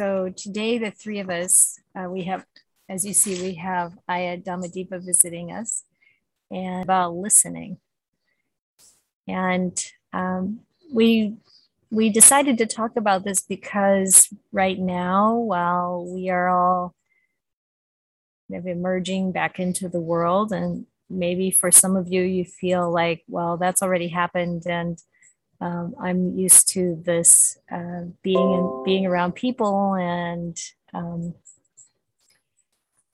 So today, the three of us, uh, we have, as you see, we have Ayya Dhammadīpā visiting us and about listening. And um, we we decided to talk about this because right now, while we are all kind of emerging back into the world, and maybe for some of you, you feel like, well, that's already happened, and um, I'm used to this uh, being in, being around people and um,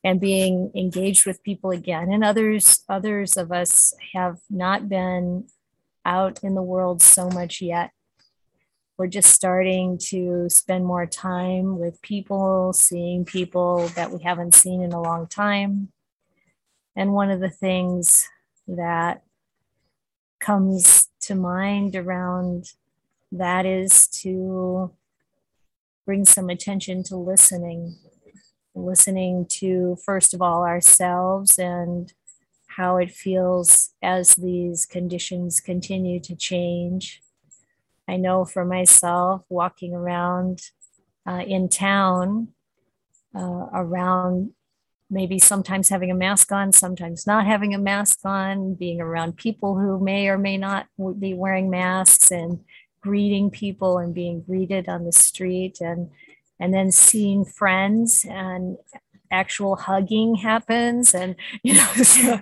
and being engaged with people again. And others others of us have not been out in the world so much yet. We're just starting to spend more time with people, seeing people that we haven't seen in a long time. And one of the things that comes to mind around that is to bring some attention to listening, listening to, first of all, ourselves and how it feels as these conditions continue to change. I know for myself, walking around uh, in town, uh, around maybe sometimes having a mask on, sometimes not having a mask on, being around people who may or may not be wearing masks and greeting people and being greeted on the street and and then seeing friends and actual hugging happens and you know so,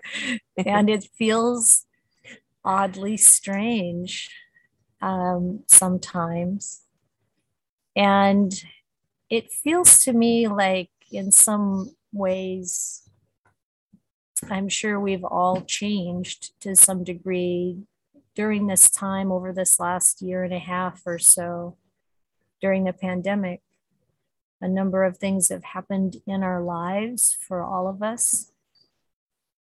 and it feels oddly strange um, sometimes. And it feels to me like in some ways, I'm sure we've all changed to some degree during this time over this last year and a half or so during the pandemic. A number of things have happened in our lives for all of us.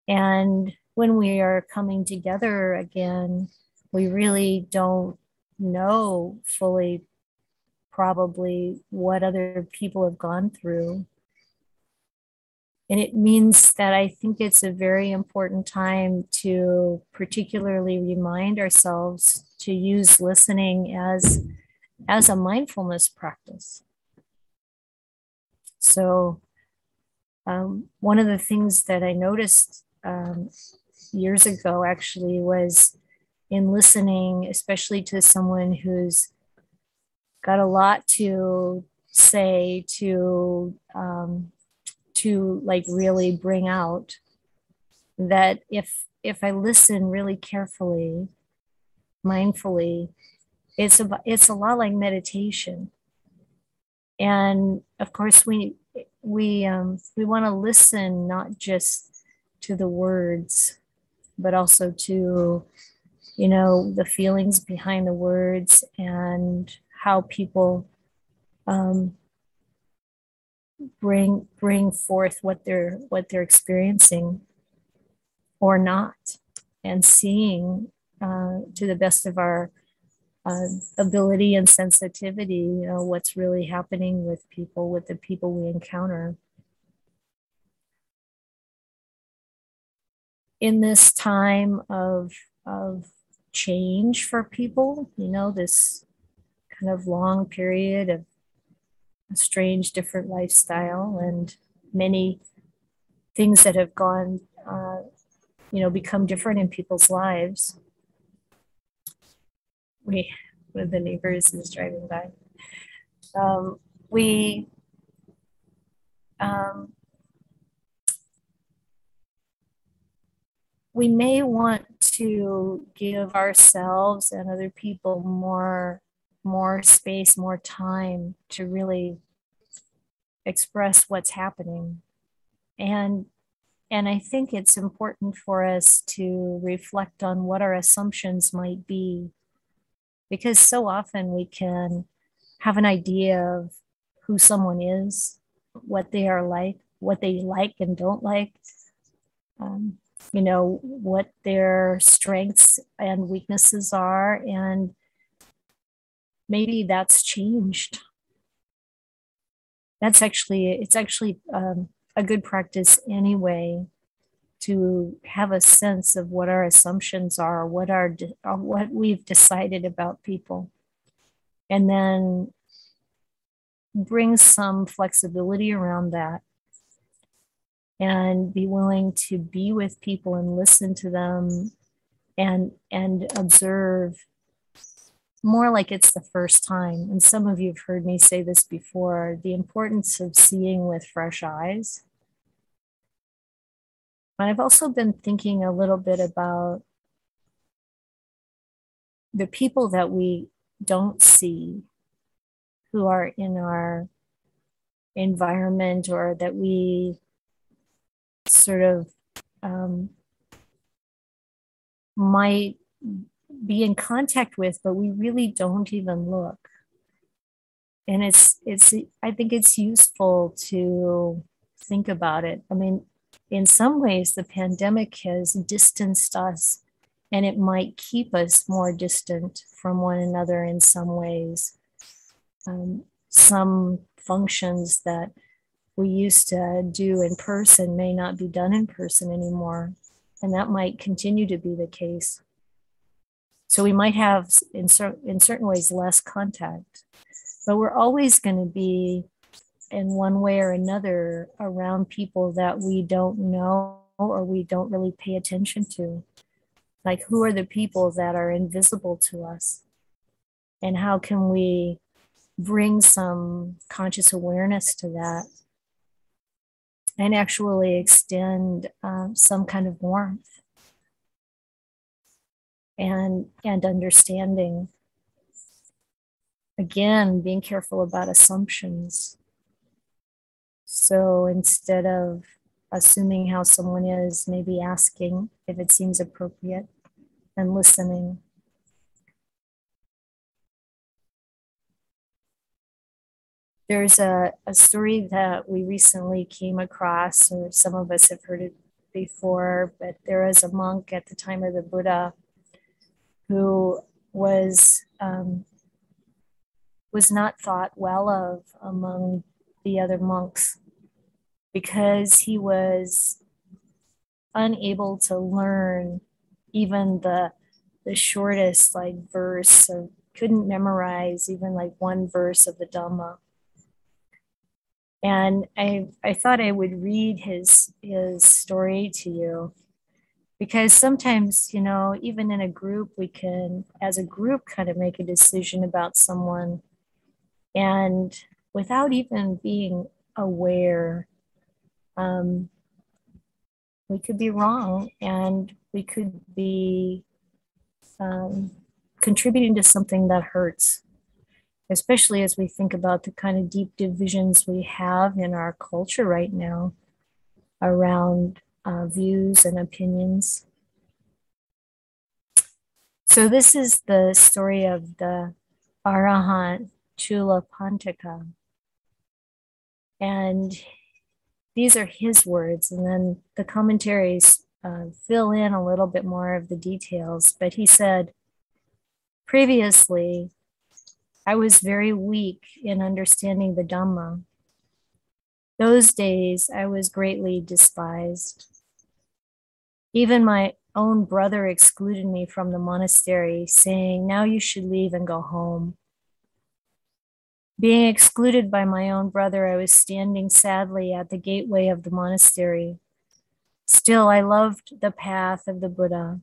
And when we are coming together again, we really don't know fully probably what other people have gone through and it means that I think it's a very important time to particularly remind ourselves to use listening as, as a mindfulness practice. So, um, one of the things that I noticed um, years ago actually was in listening, especially to someone who's got a lot to say to um, to like really bring out that if if I listen really carefully, mindfully, it's a it's a lot like meditation. And of course, we we um, we want to listen not just to the words, but also to you know the feelings behind the words and how people um, bring bring forth what they're what they're experiencing or not and seeing uh, to the best of our uh, ability and sensitivity you know what's really happening with people with the people we encounter. In this time of of change for people you know this kind of long period of a strange, different lifestyle and many things that have gone, uh, you know, become different in people's lives. We, one of the neighbors is driving by. Um, we, um, we may want to give ourselves and other people more more space, more time to really express what's happening. And and I think it's important for us to reflect on what our assumptions might be because so often we can have an idea of who someone is, what they are like, what they like and don't like, um, you know, what their strengths and weaknesses are. And maybe that's changed. That's actually, it's actually um, a good practice anyway to have a sense of what our assumptions are, what our uh, what we've decided about people, and then bring some flexibility around that and be willing to be with people and listen to them and and observe more like it's the first time. And some of you have heard me say this before the importance of seeing with fresh eyes. But i've also been thinking a little bit about the people that we don't see who are in our environment or that we sort of um, might be in contact with, but we really don't even look. And it's it's I think it's useful to think about it. I mean, in some ways, the pandemic has distanced us and it might keep us more distant from one another in some ways. Um, some functions that we used to do in person may not be done in person anymore, and that might continue to be the case. So we might have, in, cer- in certain ways, less contact, but we're always going to be, in one way or another, around people that we don't know or we don't really pay attention to. Like, who are the people that are invisible to us? And how can we bring some conscious awareness to that and actually extend um, some kind of warmth and and understanding again being careful about assumptions so instead of assuming how someone is maybe asking if it seems appropriate and listening. There's a, a story that we recently came across, or some of us have heard it before, but there was a monk at the time of the Buddha who was um, was not thought well of among the other monks because he was unable to learn even the the shortest like verse or couldn't memorize even like one verse of the Dhamma. And I I thought I would read his his story to you because sometimes you know even in a group we can as a group kind of make a decision about someone. And without even being aware um, we could be wrong and we could be um, contributing to something that hurts, especially as we think about the kind of deep divisions we have in our culture right now around uh, views and opinions. So, this is the story of the Arahant Chula Pantaka. And these are his words, and then the commentaries uh, fill in a little bit more of the details. But he said, previously, I was very weak in understanding the Dhamma. Those days, I was greatly despised. Even my own brother excluded me from the monastery, saying, Now you should leave and go home. Being excluded by my own brother, I was standing sadly at the gateway of the monastery. Still, I loved the path of the Buddha.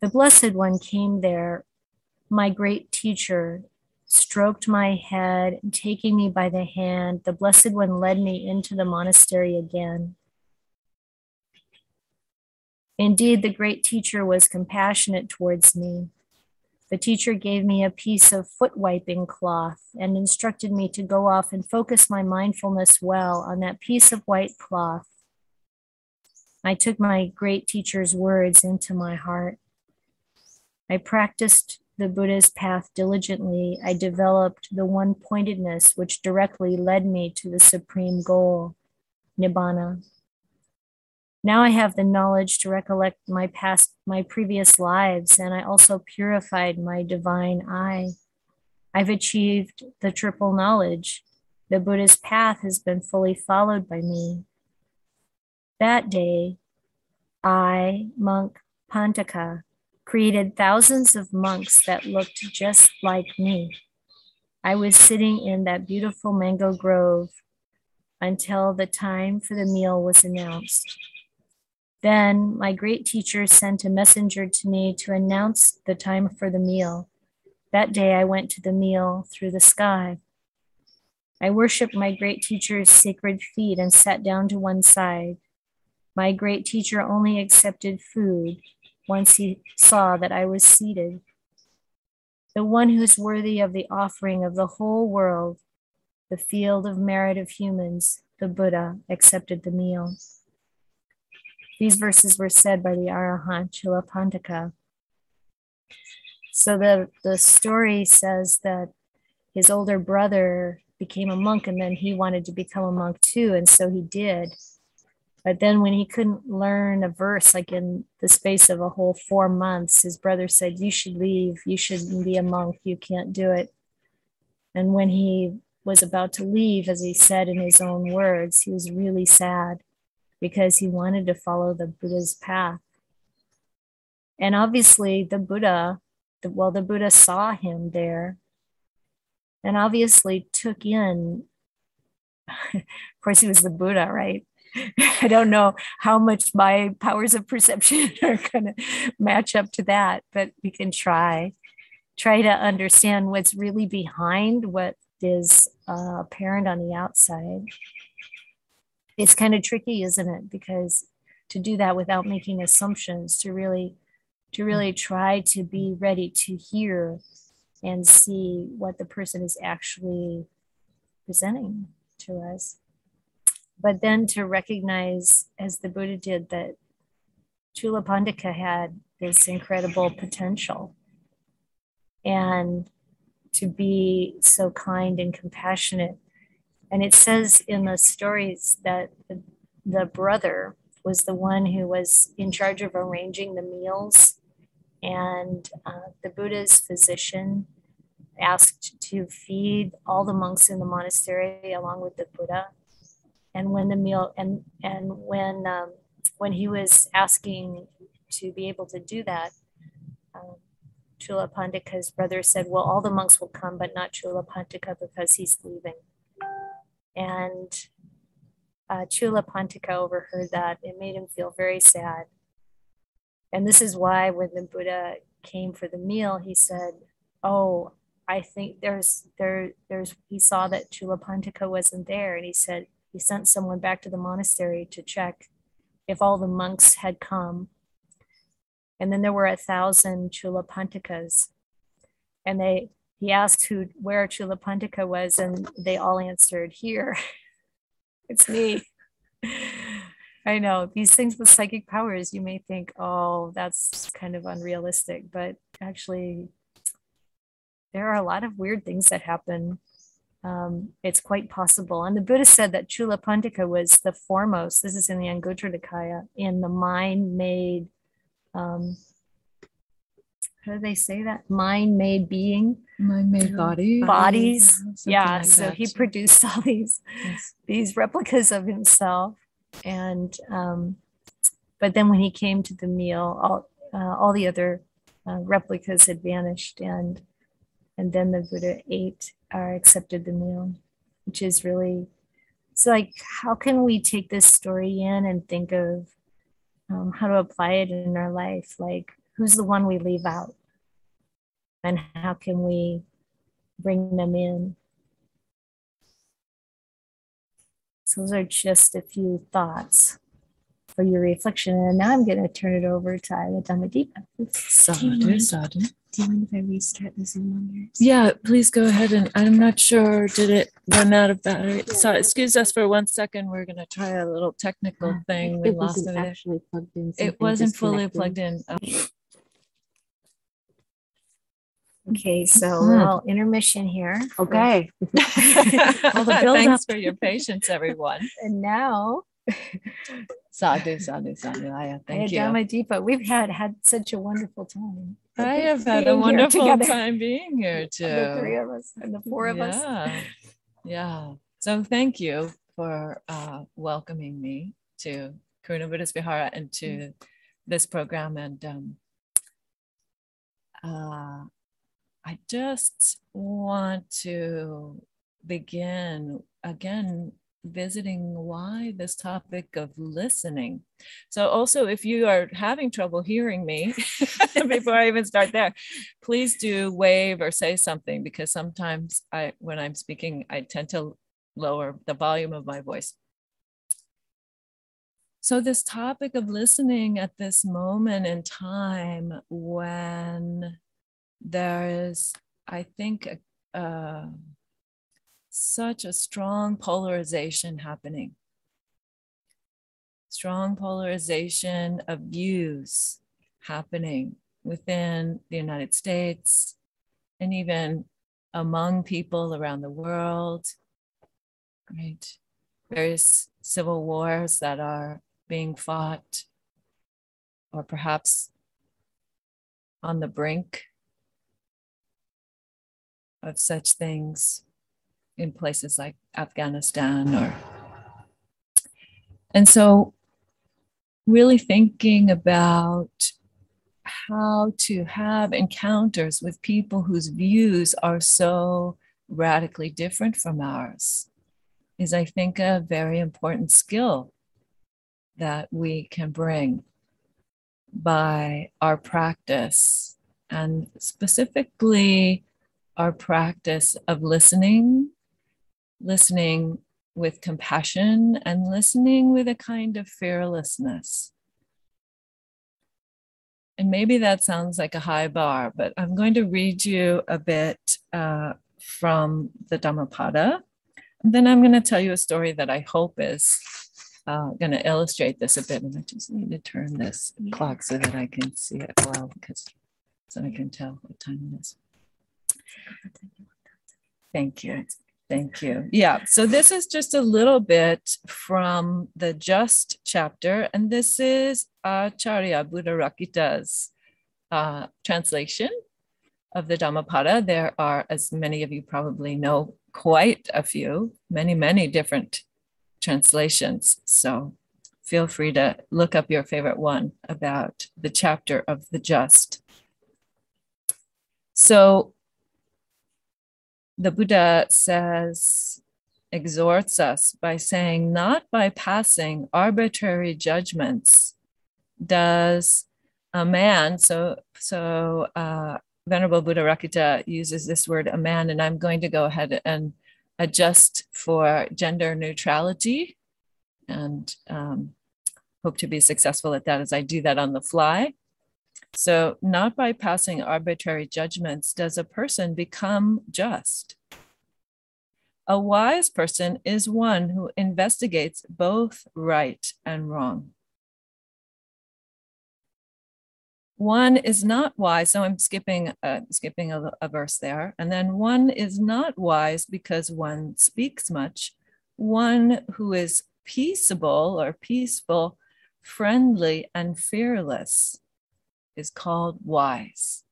The Blessed One came there, my great teacher, stroked my head, taking me by the hand, the Blessed One led me into the monastery again. Indeed, the great teacher was compassionate towards me. The teacher gave me a piece of foot wiping cloth and instructed me to go off and focus my mindfulness well on that piece of white cloth I took my great teacher's words into my heart. I practiced the Buddha's path diligently. I developed the one pointedness which directly led me to the supreme goal, Nibbana. Now I have the knowledge to recollect my past, my previous lives, and I also purified my divine I. I've achieved the triple knowledge. The Buddha's path has been fully followed by me. That day, I, monk Pantaka, created thousands of monks that looked just like me. I was sitting in that beautiful mango grove until the time for the meal was announced. Then my great teacher sent a messenger to me to announce the time for the meal. That day I went to the meal through the sky. I worshiped my great teacher's sacred feet and sat down to one side. My great teacher only accepted food once he saw that I was seated. The one who is worthy of the offering of the whole world, the field of merit of humans, the Buddha, accepted the meal. These verses were said by the Arahant Chulapantaka. So the, the story says that his older brother became a monk and then he wanted to become a monk too and so he did. But then when he couldn't learn a verse like in the space of a whole four months his brother said you should leave. You shouldn't be a monk. You can't do it. And when he was about to leave as he said in his own words he was really sad because he wanted to follow the buddha's path. And obviously the buddha the, well the buddha saw him there and obviously took in of course he was the buddha right? I don't know how much my powers of perception are going to match up to that but we can try try to understand what's really behind what is uh, apparent on the outside it's kind of tricky isn't it because to do that without making assumptions to really to really mm. try to be ready to hear and see what the person is actually presenting to us. But then to recognize, as the Buddha did, that Chula Pandika had this incredible potential and to be so kind and compassionate. And it says in the stories that the, the brother was the one who was in charge of arranging the meals and uh, the Buddha's physician asked to feed all the monks in the monastery along with the Buddha. And when the meal and and when um, when he was asking to be able to do that, um, Chula Pandika's brother said, "Well, all the monks will come, but not Chula Pandika because he's leaving." And uh, Chula Pandika overheard that. It made him feel very sad and this is why when the Buddha came for the meal, he said, Oh, I think there's there there's he saw that Chulapantaka wasn't there and he said he sent someone back to the monastery to check if all the monks had come. And then there were a thousand Chulapantakas. And they he asked who where Chulapantaka was, and they all answered, Here. it's me. I know these things with psychic powers, you may think, oh, that's kind of unrealistic, but actually, there are a lot of weird things that happen. Um, it's quite possible. And the Buddha said that Chula Pandika was the foremost, this is in the Anguttara Nikaya, in the mind made, um, how do they say that? Mind made being. Mind made body. Bodies. yeah. Like so that. he produced all these, yes. these replicas of himself and um, but then when he came to the meal, all uh, all the other uh, replicas had vanished, and and then the Buddha ate or accepted the meal, which is really it's like how can we take this story in and think of um, how to apply it in our life? Like who's the one we leave out, and how can we bring them in? So those are just a few thoughts for your reflection. And now I'm going to turn it over to Ayya Dhammadīpā. Sadhu, sadhu. Do you mind if I restart the Zoom on yours? Yeah, please go ahead. And I'm not sure, did it run out of battery? So excuse us for one second. We're going to try a little technical uh, thing. We it lost wasn't it. actually plugged in. It wasn't fully plugged in. Oh. Okay, so a little intermission here. Okay. well, the build Thanks for your patience, everyone. And now, sadhu, sadhu, sadhu. Ayya, thank you. Deepa, we've had had such a wonderful time. I have had a wonderful time being here too. The three of us and the four of yeah. us. Yeah. So thank you for uh, welcoming me to Karuna Buddhist Vihara and to mm-hmm. this program. And um, uh, I just want to begin again visiting why this topic of listening. So, also, if you are having trouble hearing me before I even start there, please do wave or say something because sometimes I, when I'm speaking, I tend to lower the volume of my voice. So, this topic of listening at this moment in time when there is, I think, such a strong polarization happening. Strong polarization of views happening within the United States and even among people around the world, right? Various civil wars that are being fought, or perhaps on the brink of such things in places like Afghanistan or and so really thinking about how to have encounters with people whose views are so radically different from ours is i think a very important skill that we can bring by our practice and specifically our practice of listening listening with compassion and listening with a kind of fearlessness. And maybe that sounds like a high bar, but I'm going to read you a bit uh, from the Dhammapada. And then I'm going to tell you a story that I hope is uh, going to illustrate this a bit. And I just need to turn this clock so that I can see it well, because so I can tell what time it is. Thank you. Thank you. Yeah. So this is just a little bit from the just chapter, and this is Acharya Buddharakkhita's uh, translation of the Dhammapada. There are, as many of you probably know, quite a few, many, many different translations. So feel free to look up your favorite one about the chapter of the just. So the Buddha says, exhorts us by saying, not by passing arbitrary judgments does a man, so, so uh, Venerable Buddharakkhita uses this word a man, and I'm going to go ahead and adjust for gender neutrality and um, hope to be successful at that as I do that on the fly. So, not by passing arbitrary judgments does a person become just. A wise person is one who investigates both right and wrong. One is not wise, so I'm skipping uh, skipping a, a verse there, and then one is not wise because one speaks much. One who is peaceable or peaceful, friendly, and fearless is called wise.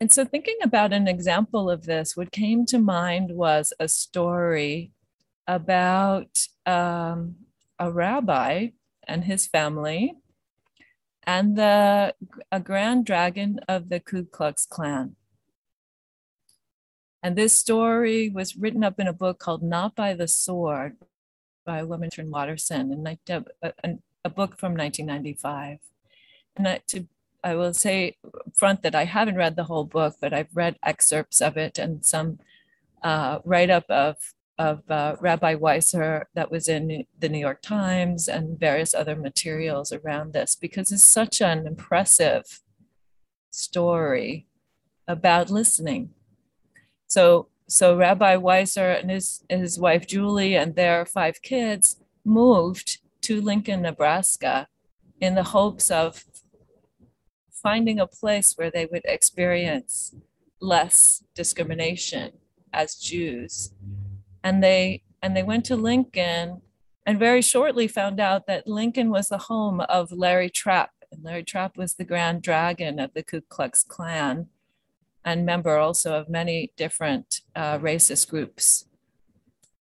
And so, thinking about an example of this, what came to mind was a story about um, a rabbi and his family and the a grand dragon of the Ku Klux Klan. And this story was written up in a book called Not by the Sword by Wilmington Watterson, and a, a, a book from 1995. And I, to, I will say front that I haven't read the whole book, but I've read excerpts of it and some uh, write up of, of uh, Rabbi Weisser that was in the New York Times and various other materials around this because it's such an impressive story about listening so so Rabbi Weisser and his and his wife Julie and their five kids moved to Lincoln, Nebraska, in the hopes of finding a place where they would experience less discrimination as Jews. And they and they went to Lincoln and very shortly found out that Lincoln was the home of Larry Trapp. And Larry Trapp was the grand dragon of the Ku Klux Klan and member also of many different uh, racist groups.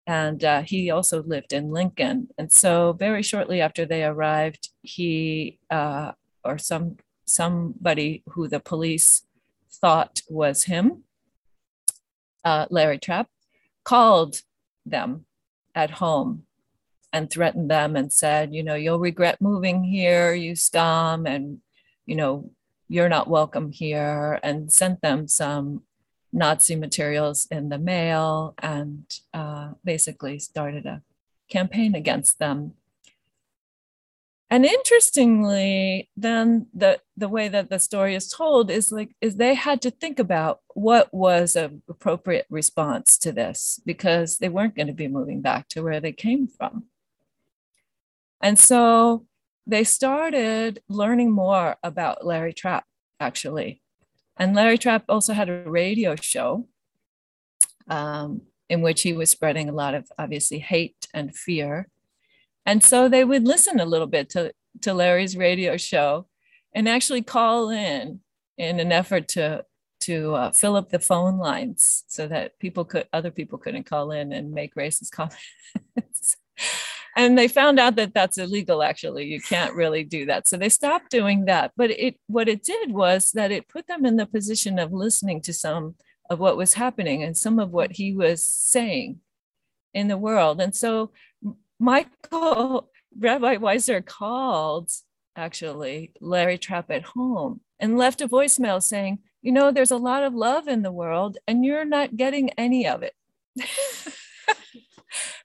and uh, he also lived in Lincoln. And so, very shortly after they arrived, he uh, or some somebody who the police thought was him, uh, Larry Trapp, called them at home and threatened them and said, you know, you'll regret moving here, you scum, and you know, you're not welcome here, and sent them some Nazi materials in the mail and uh, basically started a campaign against them. And interestingly, then the, the way that the story is told is like is they had to think about what was an appropriate response to this because they weren't going to be moving back to where they came from. And so they started learning more about Larry Trapp, actually. And Larry Trapp also had a radio show um, in which he was spreading a lot of obviously hate and fear. And so they would listen a little bit to, to Larry's radio show and actually call in in an effort to to uh, fill up the phone lines so that people could other people couldn't call in and make racist comments and they found out that that's illegal actually. You can't really do that. So they stopped doing that. But it what it did was that it put them in the position of listening to some of what was happening and some of what he was saying in the world. And so michael rabbi weisser called actually larry trapp at home and left a voicemail saying you know there's a lot of love in the world and you're not getting any of it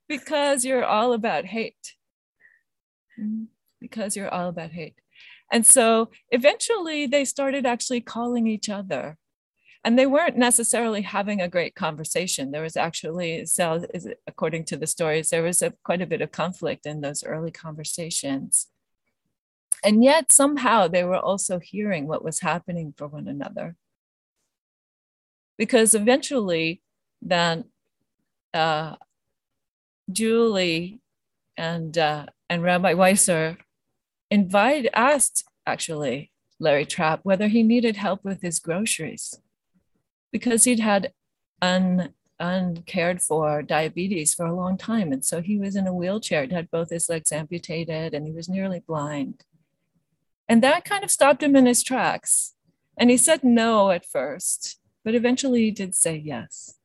because you're all about hate. Mm-hmm. Because you're all about hate. And so eventually they started actually calling each other. And they weren't necessarily having a great conversation. There was actually, according to the stories, there was a, quite a bit of conflict in those early conversations. And yet somehow they were also hearing what was happening for one another. Because eventually, then uh, Julie and uh, and Rabbi Weisser invited asked actually Larry Trapp whether he needed help with his groceries because he'd had un uncared for diabetes for a long time. And so he was in a wheelchair He had both his legs amputated and he was nearly blind. And that kind of stopped him in his tracks. And he said no at first but eventually he did say yes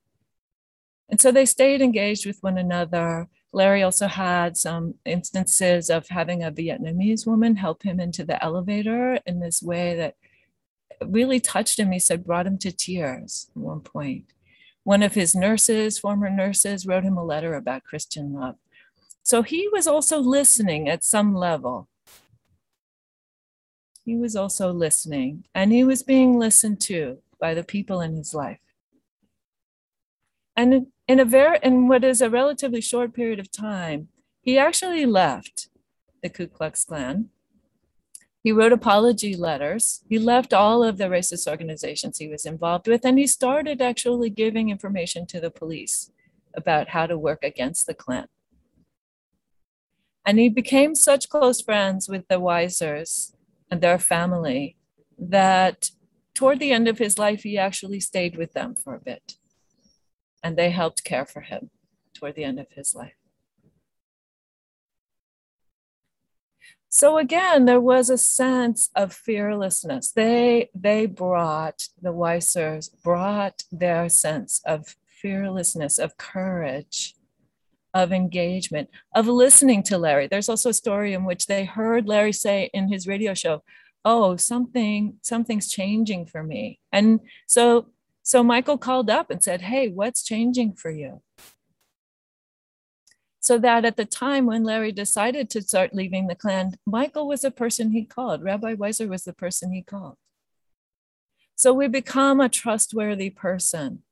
and so they stayed engaged with one another. Larry also had some instances of having a Vietnamese woman help him into the elevator in this way that really touched him. He said, brought him to tears at one point. One of his nurses, former nurses, wrote him a letter about Christian love. So he was also listening at some level. He was also listening, and he was being listened to by the people in his life. And in a very in what is a relatively short period of time, he actually left the Ku Klux Klan. He wrote apology letters. He left all of the racist organizations he was involved with, and he started actually giving information to the police about how to work against the Klan. And he became such close friends with the Weissers and their family that toward the end of his life, he actually stayed with them for a bit and they helped care for him toward the end of his life. So again, there was a sense of fearlessness. They they brought the Weissers brought their sense of fearlessness, of courage, of engagement, of listening to Larry. There's also a story in which they heard Larry say in his radio show, "Oh, something something's changing for me." And so so Michael called up and said, Hey, what's changing for you? So that at the time when Larry decided to start leaving the Klan, Michael was the person he called. Rabbi Weisser was the person he called. So we become a trustworthy person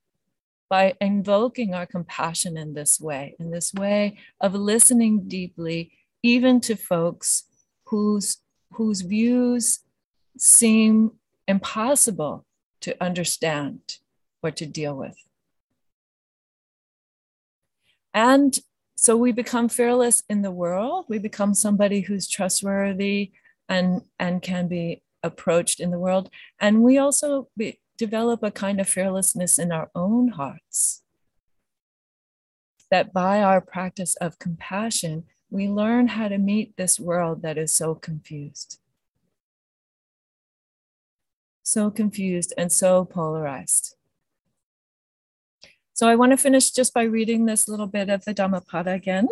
by invoking our compassion in this way, in this way of listening deeply, even to folks whose, whose views seem impossible to understand or to deal with. And so we become fearless in the world. We become somebody who's trustworthy and, and can be approached in the world. And we also be, develop a kind of fearlessness in our own hearts. that by our practice of compassion, we learn how to meet this world that is so confused. So confused and so polarized. So I want to finish just by reading this little bit of the Dhammapada again,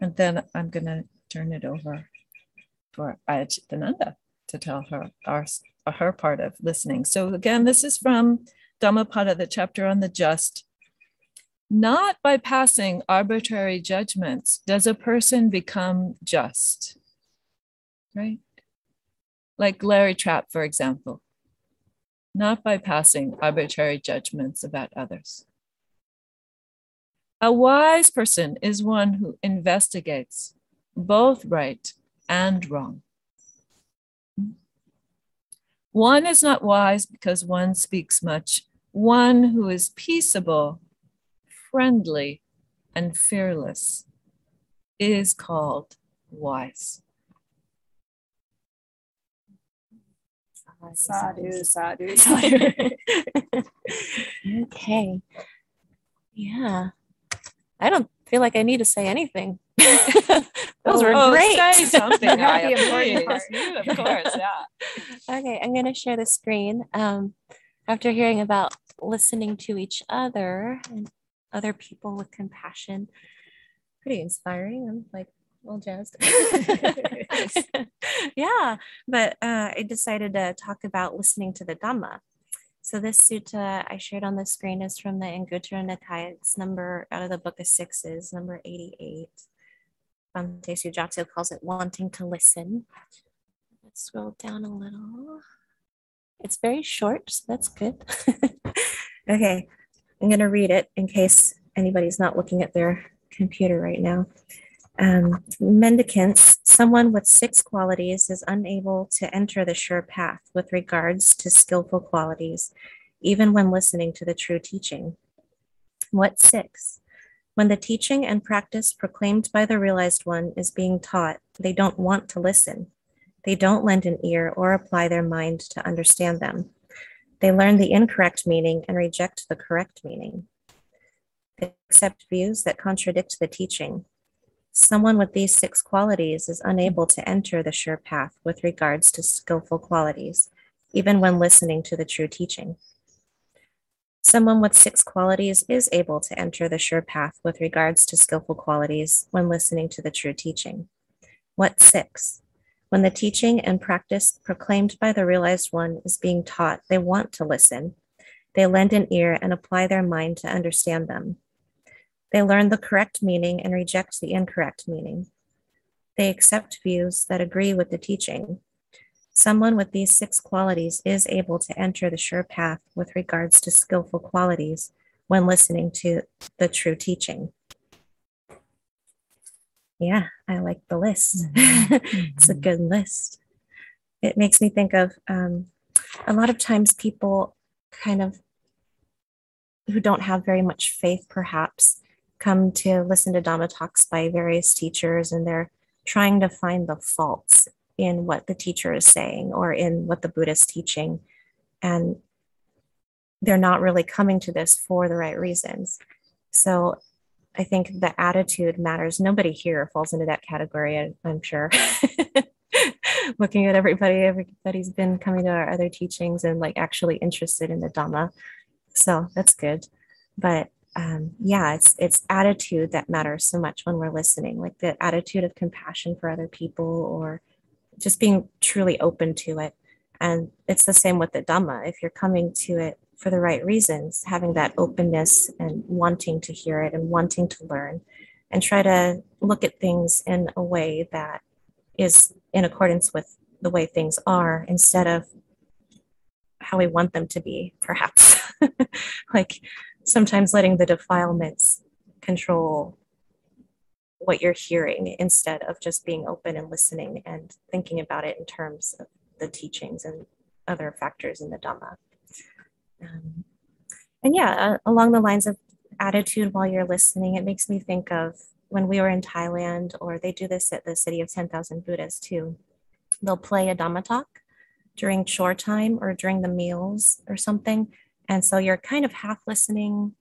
and then I'm going to turn it over for Ayya Cittananda to tell her our, her part of listening. So again, this is from Dhammapada, the chapter on the just. Not by passing arbitrary judgments does a person become just, right? Like Larry Trapp, for example. Not by passing arbitrary judgments about others. A wise person is one who investigates both right and wrong. One is not wise because one speaks much. One who is peaceable, friendly, and fearless is called wise. Sadhu, sadhu, sadhu. okay. Yeah. I don't feel like I need to say anything. Those were oh, great. Say something. I the important. You, of course, yeah. okay, I'm going to share the screen. Um, after hearing about listening to each other and other people with compassion, pretty inspiring. I'm like all jazzed. yeah, but uh, I decided to talk about listening to the Dhamma. So this sutta I shared on the screen is from the Anguttara Nikaya. It's number out of the Book of Sixes, number 88. Bhante Sujato calls it wanting to listen. Let's scroll down a little. It's very short, so that's good. okay, I'm going to read it in case anybody's not looking at their computer right now. Um, mendicants, someone with six qualities is unable to enter the sure path with regards to skillful qualities, even when listening to the true teaching. What six? When the teaching and practice proclaimed by the realized one is being taught, they don't want to listen. They don't lend an ear or apply their mind to understand them. They learn the incorrect meaning and reject the correct meaning. They accept views that contradict the teaching Someone with these six qualities is unable mm-hmm. to enter the sure path with regards to skillful qualities, even when listening to the true teaching. Someone with six qualities is able to enter the sure path with regards to skillful qualities when listening to the true teaching. What six? When the teaching and practice proclaimed by the realized one is being taught, they want to listen. They lend an ear and apply their mind to understand them. They learn the correct meaning and reject the incorrect meaning. They accept views that agree with the teaching. Someone with these six qualities is able to enter the sure path with regards to skillful qualities when listening to the true teaching. Yeah, I like the list. it's a good list. It makes me think of um, a lot of times people kind of who don't have very much faith, perhaps, come to listen to Dhamma talks by various teachers, and they're trying to find the faults in what the teacher is saying or in what the Buddha is teaching. And they're not really coming to this for the right reasons. So I think the attitude matters. Nobody here falls into that category, I'm sure. Looking at everybody, everybody's been coming to our other teachings and like actually interested in the Dhamma. So that's good. But um, yeah, it's it's attitude that matters so much when we're listening, like the attitude of compassion for other people, or just being truly open to it. And it's the same with the Dhamma. If you're coming to it for the right reasons, having that openness and wanting to hear it and wanting to learn, and try to look at things in a way that is in accordance with the way things are instead of how we want them to be, perhaps. like sometimes letting the defilements control what you're hearing instead of just being open and listening and thinking about it in terms of the teachings and other factors in the Dhamma. Um, and yeah, uh, along the lines of attitude while you're listening, it makes me think of when we were in Thailand, or they do this at the City of 10,000 Buddhas too. They'll play a Dhamma talk during chore time or during the meals or something and so you're kind of half listening,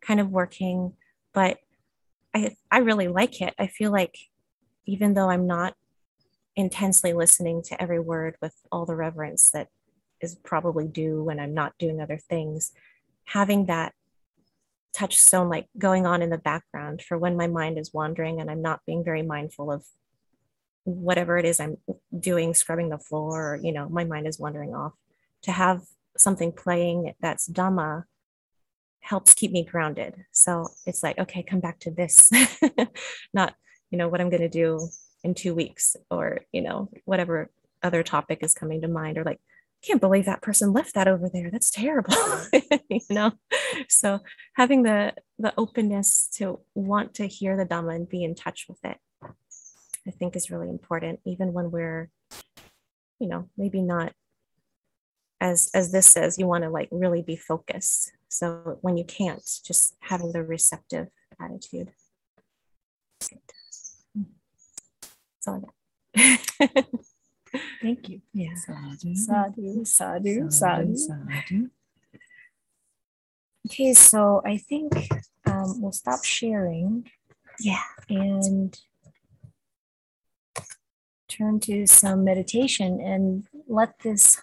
kind of working, but I I really like it. I feel like even though I'm not intensely listening to every word with all the reverence that is probably due when I'm not doing other things, having that touchstone like going on in the background for when my mind is wandering and I'm not being very mindful of whatever it is I'm doing, scrubbing the floor, or, you know, my mind is wandering off. To have something playing that's Dhamma helps keep me grounded. So it's like, okay, come back to this, not, you know, what I'm going to do in two weeks or, you know, whatever other topic is coming to mind or like, can't believe that person left that over there. That's terrible. you know? So having the the openness to want to hear the Dhamma and be in touch with it, I think is really important, even when we're, you know, maybe not as as this says, you want to like really be focused. So when you can't, just having the receptive attitude. That's all I got. Thank you. yeah. Sadhu. Sadhu, sadhu, Sadhu, sadhu. sadhu. Okay, so I think um, we'll stop sharing Yeah. and turn to some meditation and let this